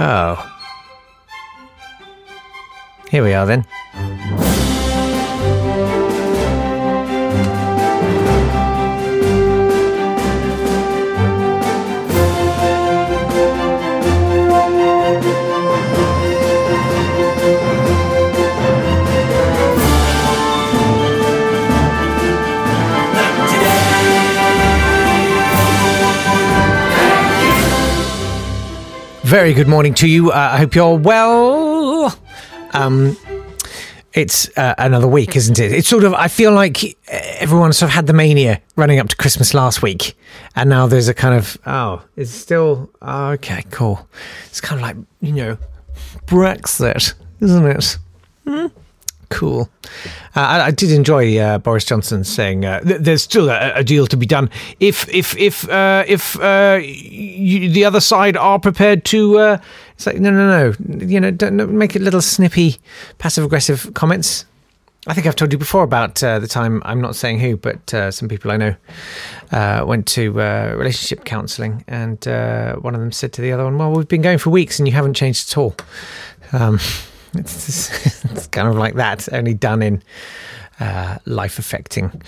Oh. Here we are then. Very good morning to you. Uh, I hope you're well. Um, it's uh, another week, isn't it? It's sort of. I feel like everyone sort of had the mania running up to Christmas last week, and now there's a kind of oh, it's still oh, okay, cool. It's kind of like you know, Brexit, isn't it? Hmm? Cool. Uh, I, did enjoy uh, Boris Johnson saying uh, th- there's still a, a deal to be done if if if uh, if uh, you, the other side are prepared to. Uh, it's like no no no you know don't, don't make it little snippy passive aggressive comments. I think I've told you before about the time I'm not saying who, but some people I know went to relationship counselling, and one of them said to the other one, "Well, we've been going for weeks, and you haven't changed at all." Um, it's, it's kind of like that, only done in uh, life affecting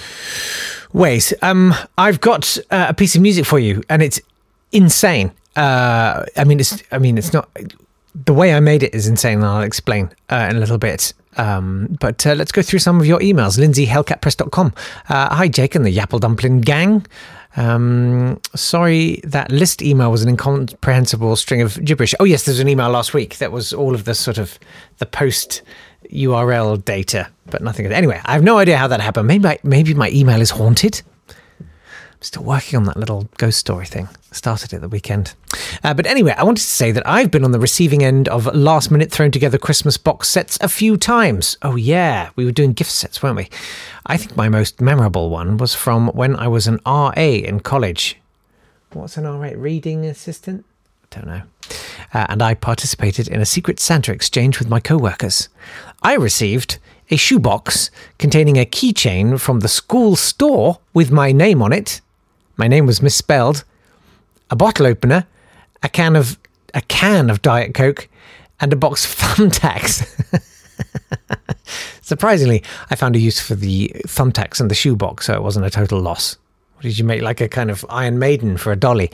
ways. Um, I've got uh, a piece of music for you, and it's insane. Uh, I mean, it's I mean, it's not the way I made it is insane, and I'll explain uh, in a little bit. Um, but uh, let's go through some of your emails. Lindsay, hellcatpress.com. Uh, hi, Jake and the Yapple Dumpling Gang. Um, sorry, that list email was an incomprehensible string of gibberish. Oh, yes, there's an email last week that was all of the sort of the post URL data, but nothing. Anyway, I have no idea how that happened. Maybe my, maybe my email is haunted. I'm still working on that little ghost story thing. Started it the weekend. Uh, but anyway, I wanted to say that I've been on the receiving end of last minute thrown together Christmas box sets a few times. Oh, yeah, we were doing gift sets, weren't we? I think my most memorable one was from when I was an RA in college. What's an RA? Reading assistant? I Don't know. Uh, and I participated in a secret Santa exchange with my co workers. I received a shoebox containing a keychain from the school store with my name on it. My name was misspelled. A bottle opener, a can of a can of Diet Coke, and a box of thumbtacks. Surprisingly, I found a use for the thumbtacks and the shoebox, so it wasn't a total loss. What did you make like a kind of Iron Maiden for a dolly?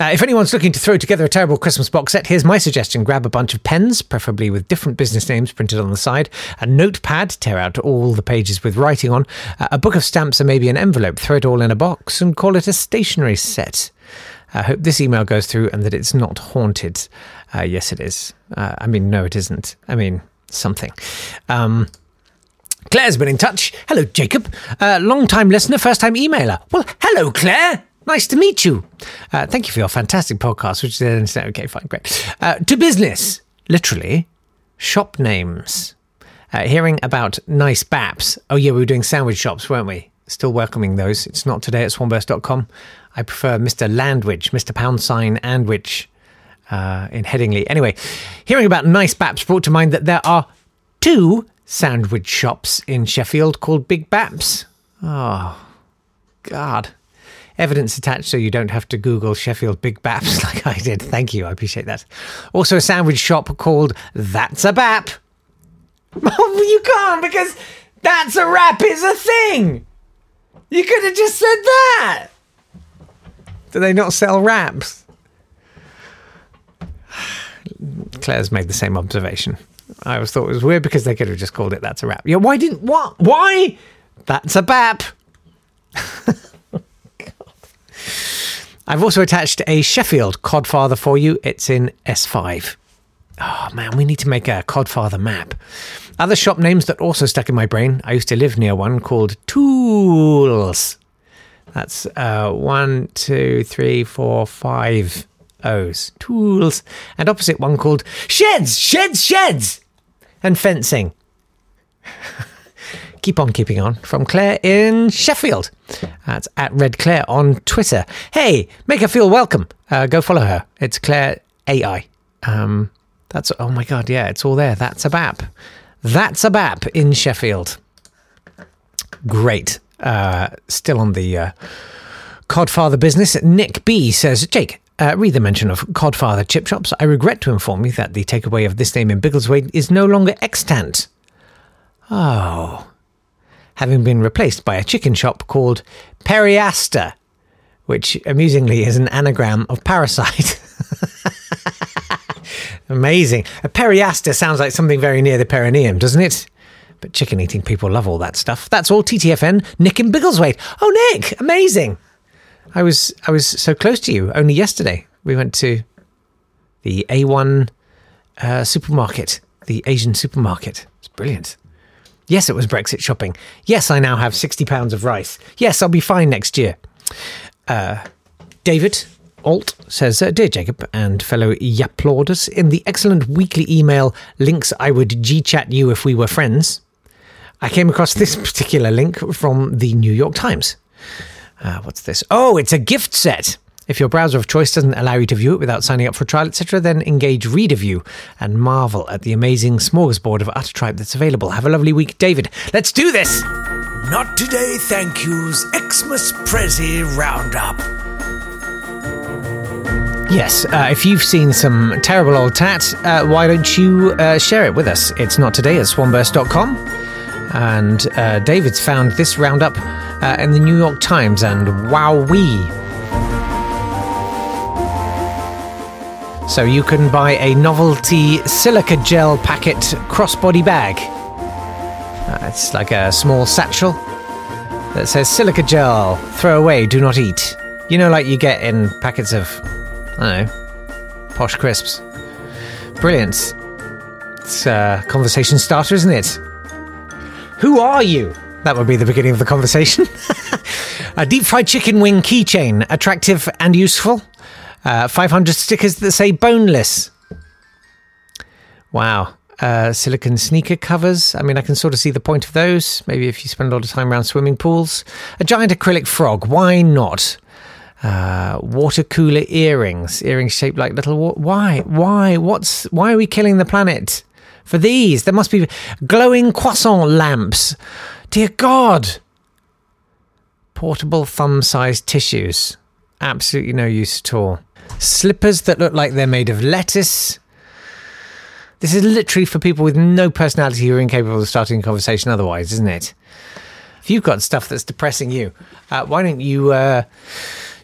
Uh, if anyone's looking to throw together a terrible Christmas box set, here's my suggestion: grab a bunch of pens, preferably with different business names printed on the side, a notepad, tear out all the pages with writing on, uh, a book of stamps, and maybe an envelope. Throw it all in a box and call it a stationery set. I hope this email goes through and that it's not haunted. Uh, yes, it is. Uh, I mean, no, it isn't. I mean, something. Um, Claire's been in touch. Hello, Jacob. Uh, Long time listener, first time emailer. Well, hello, Claire. Nice to meet you. Uh, thank you for your fantastic podcast, which is okay, fine, great. Uh, to business, literally, shop names. Uh, hearing about nice baps. Oh, yeah, we were doing sandwich shops, weren't we? Still welcoming those. It's not today at swanburst.com. I prefer Mr. Landwich, Mr. Pound Sign Andwich uh, in Headingley. Anyway, hearing about nice baps brought to mind that there are two sandwich shops in Sheffield called Big Baps. Oh, God. Evidence attached so you don't have to Google Sheffield Big Baps like I did. Thank you. I appreciate that. Also, a sandwich shop called That's a Bap. Oh, you can't because That's a Rap is a thing. You could have just said that. Do they not sell wraps? Claire's made the same observation. I always thought it was weird because they could have just called it "That's a Wrap." Yeah, why didn't what? Why? That's a bap. I've also attached a Sheffield Codfather for you. It's in S5. Oh man, we need to make a Codfather map. Other shop names that also stuck in my brain. I used to live near one called Tools. That's uh, one, two, three, four, five O's. Tools. And opposite one called Sheds, Sheds, Sheds. And fencing. Keep on keeping on from Claire in Sheffield. That's at Red Claire on Twitter. Hey, make her feel welcome. Uh, go follow her. It's Claire AI. Um, that's oh my god, yeah, it's all there. That's a BAP. That's a BAP in Sheffield. Great. Uh, still on the uh, Codfather business. Nick B says, Jake, uh, read the mention of Codfather chip shops. I regret to inform you that the takeaway of this name in Biggleswade is no longer extant. Oh. Having been replaced by a chicken shop called Periaster, which amusingly is an anagram of parasite. Amazing. A periaster sounds like something very near the perineum, doesn't it? But chicken eating people love all that stuff. That's all TTFN. Nick in Biggleswade. Oh, Nick, amazing. I was I was so close to you only yesterday. We went to the A1 uh, supermarket, the Asian supermarket. It's brilliant. Yes, it was Brexit shopping. Yes, I now have sixty pounds of rice. Yes, I'll be fine next year. Uh, David Alt says, uh, Dear Jacob and fellow Yaplauders, in the excellent weekly email links I would G chat you if we were friends, I came across this particular link from the New York Times. Uh, what's this? Oh, it's a gift set. If your browser of choice doesn't allow you to view it without signing up for a trial, etc., then engage Readerview and marvel at the amazing smorgasbord of utter tripe that's available. Have a lovely week, David. Let's do this! Not today, thank yous. Xmas Prezi Roundup. Yes, uh, if you've seen some terrible old tat, uh, why don't you uh, share it with us? It's not today at swanburst.com. And uh, David's found this roundup uh, in the New York Times, and wowee. So you can buy a novelty silica gel packet crossbody bag. Uh, it's like a small satchel that says silica gel, throw away, do not eat. You know, like you get in packets of, I don't know, posh crisps. Brilliant. It's a conversation starter, isn't it? Who are you? That would be the beginning of the conversation. a deep fried chicken wing keychain, attractive and useful. Uh, 500 stickers that say boneless. Wow. Uh, silicon sneaker covers. I mean, I can sort of see the point of those. Maybe if you spend a lot of time around swimming pools. A giant acrylic frog. Why not? Uh, water cooler earrings. Earrings shaped like little. Wa- why? Why? What's? Why are we killing the planet? For these, there must be glowing croissant lamps. Dear God. Portable thumb sized tissues. Absolutely no use at all. Slippers that look like they're made of lettuce. This is literally for people with no personality who are incapable of starting a conversation otherwise, isn't it? If you've got stuff that's depressing you, uh, why don't you uh,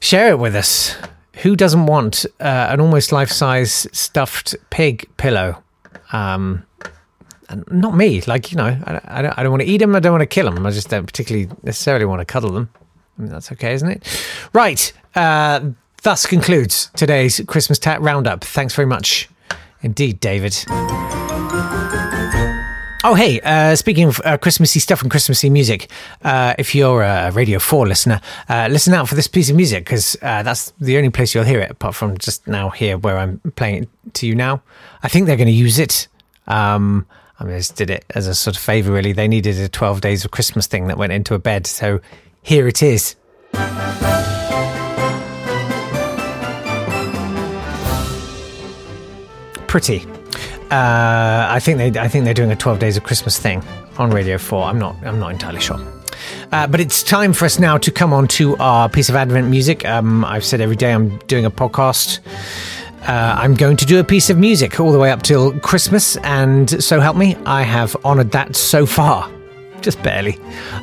share it with us? Who doesn't want uh, an almost life size stuffed pig pillow? Um, not me. Like, you know, I, I, don't, I don't want to eat them. I don't want to kill them. I just don't particularly necessarily want to cuddle them. I mean, that's okay, isn't it? Right. Uh, thus concludes today's Christmas Tat Roundup. Thanks very much indeed, David. Oh, hey, uh, speaking of uh, Christmassy stuff and Christmassy music, uh, if you're a Radio 4 listener, uh, listen out for this piece of music because uh, that's the only place you'll hear it, apart from just now here where I'm playing it to you now. I think they're going to use it. Um, I mean, I just did it as a sort of favour, really. They needed a 12 days of Christmas thing that went into a bed, so here it is. Pretty. Uh, I think they. I think they're doing a 12 days of Christmas thing on Radio 4. I'm not. I'm not entirely sure. Uh, but it's time for us now to come on to our piece of Advent music. Um, I've said every day I'm doing a podcast. Uh, I'm going to do a piece of music all the way up till Christmas, and so help me, I have honoured that so far. just barely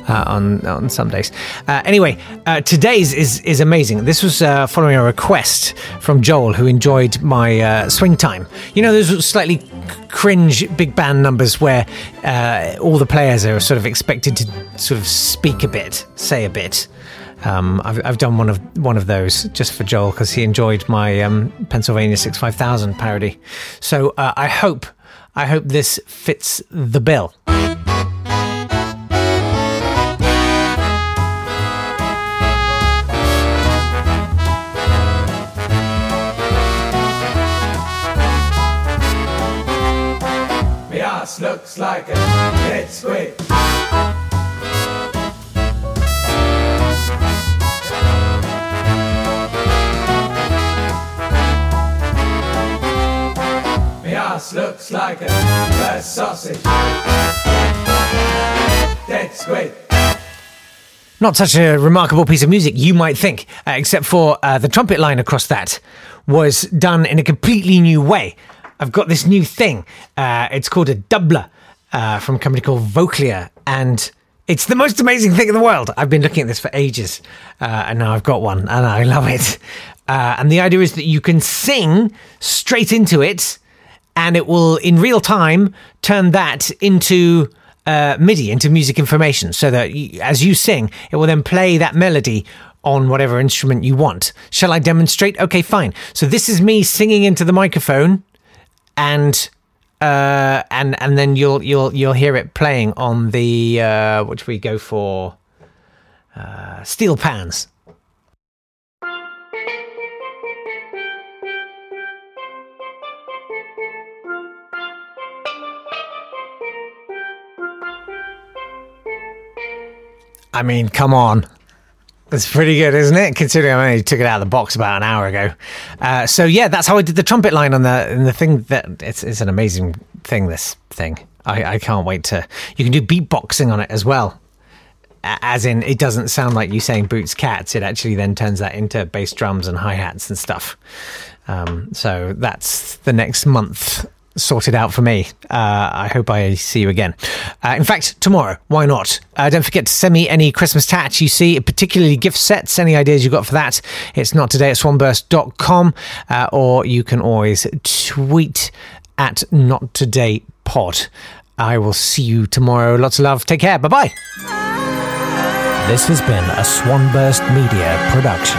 uh, on on some days. Uh, anyway, uh, today's is is amazing. This was uh, following a request from Joel, who enjoyed my uh, swing time. You know, those slightly cringe big band numbers where all the players are sort of expected to sort of speak a bit, say a bit. Um, I've, I've done one of one of those just for Joel because he enjoyed my um, Pennsylvania Six Five Thousand parody. So uh, I hope I hope this fits the bill. A sausage. Dead squid. Not such a remarkable piece of music, you might think, uh, except for uh, the trumpet line across that was done in a completely new way. I've got this new thing. Uh, it's called a Dubler uh, from a company called Vochlea, and it's the most amazing thing in the world. I've been looking at this for ages, uh, and now I've got one, and I love it. Uh, and the idea is that you can sing straight into it, and it will, in real time, turn that into uh, MIDI, into music information, so that you, as you sing, it will then play that melody on whatever instrument you want. Shall I demonstrate? Okay, fine. So this is me singing into the microphone, and uh, and and then you'll you'll you'll hear it playing on the uh, which we go for uh, steel pans. I mean, come on. That's pretty good, isn't it? Considering I only took it out of the box about an hour ago. Uh, so yeah, that's how I did the trumpet line on the and the thing that it's it's an amazing thing. This thing, I, I can't wait to. You can do beatboxing on it as well. As in, it doesn't sound like you saying boots cats. It actually then turns that into bass drums and hi hats and stuff. Um, so that's the next month sorted out for me. Uh, I hope I see you again. Uh, in fact, tomorrow. Why not? Uh, don't forget to send me any Christmas tats you see, particularly gift sets, any ideas you've got for that. It's not today at swanburst.com, uh, or you can always tweet at not today pod. I will see you tomorrow. Lots of love. Take care. Bye bye. This has been a Swanburst Media production.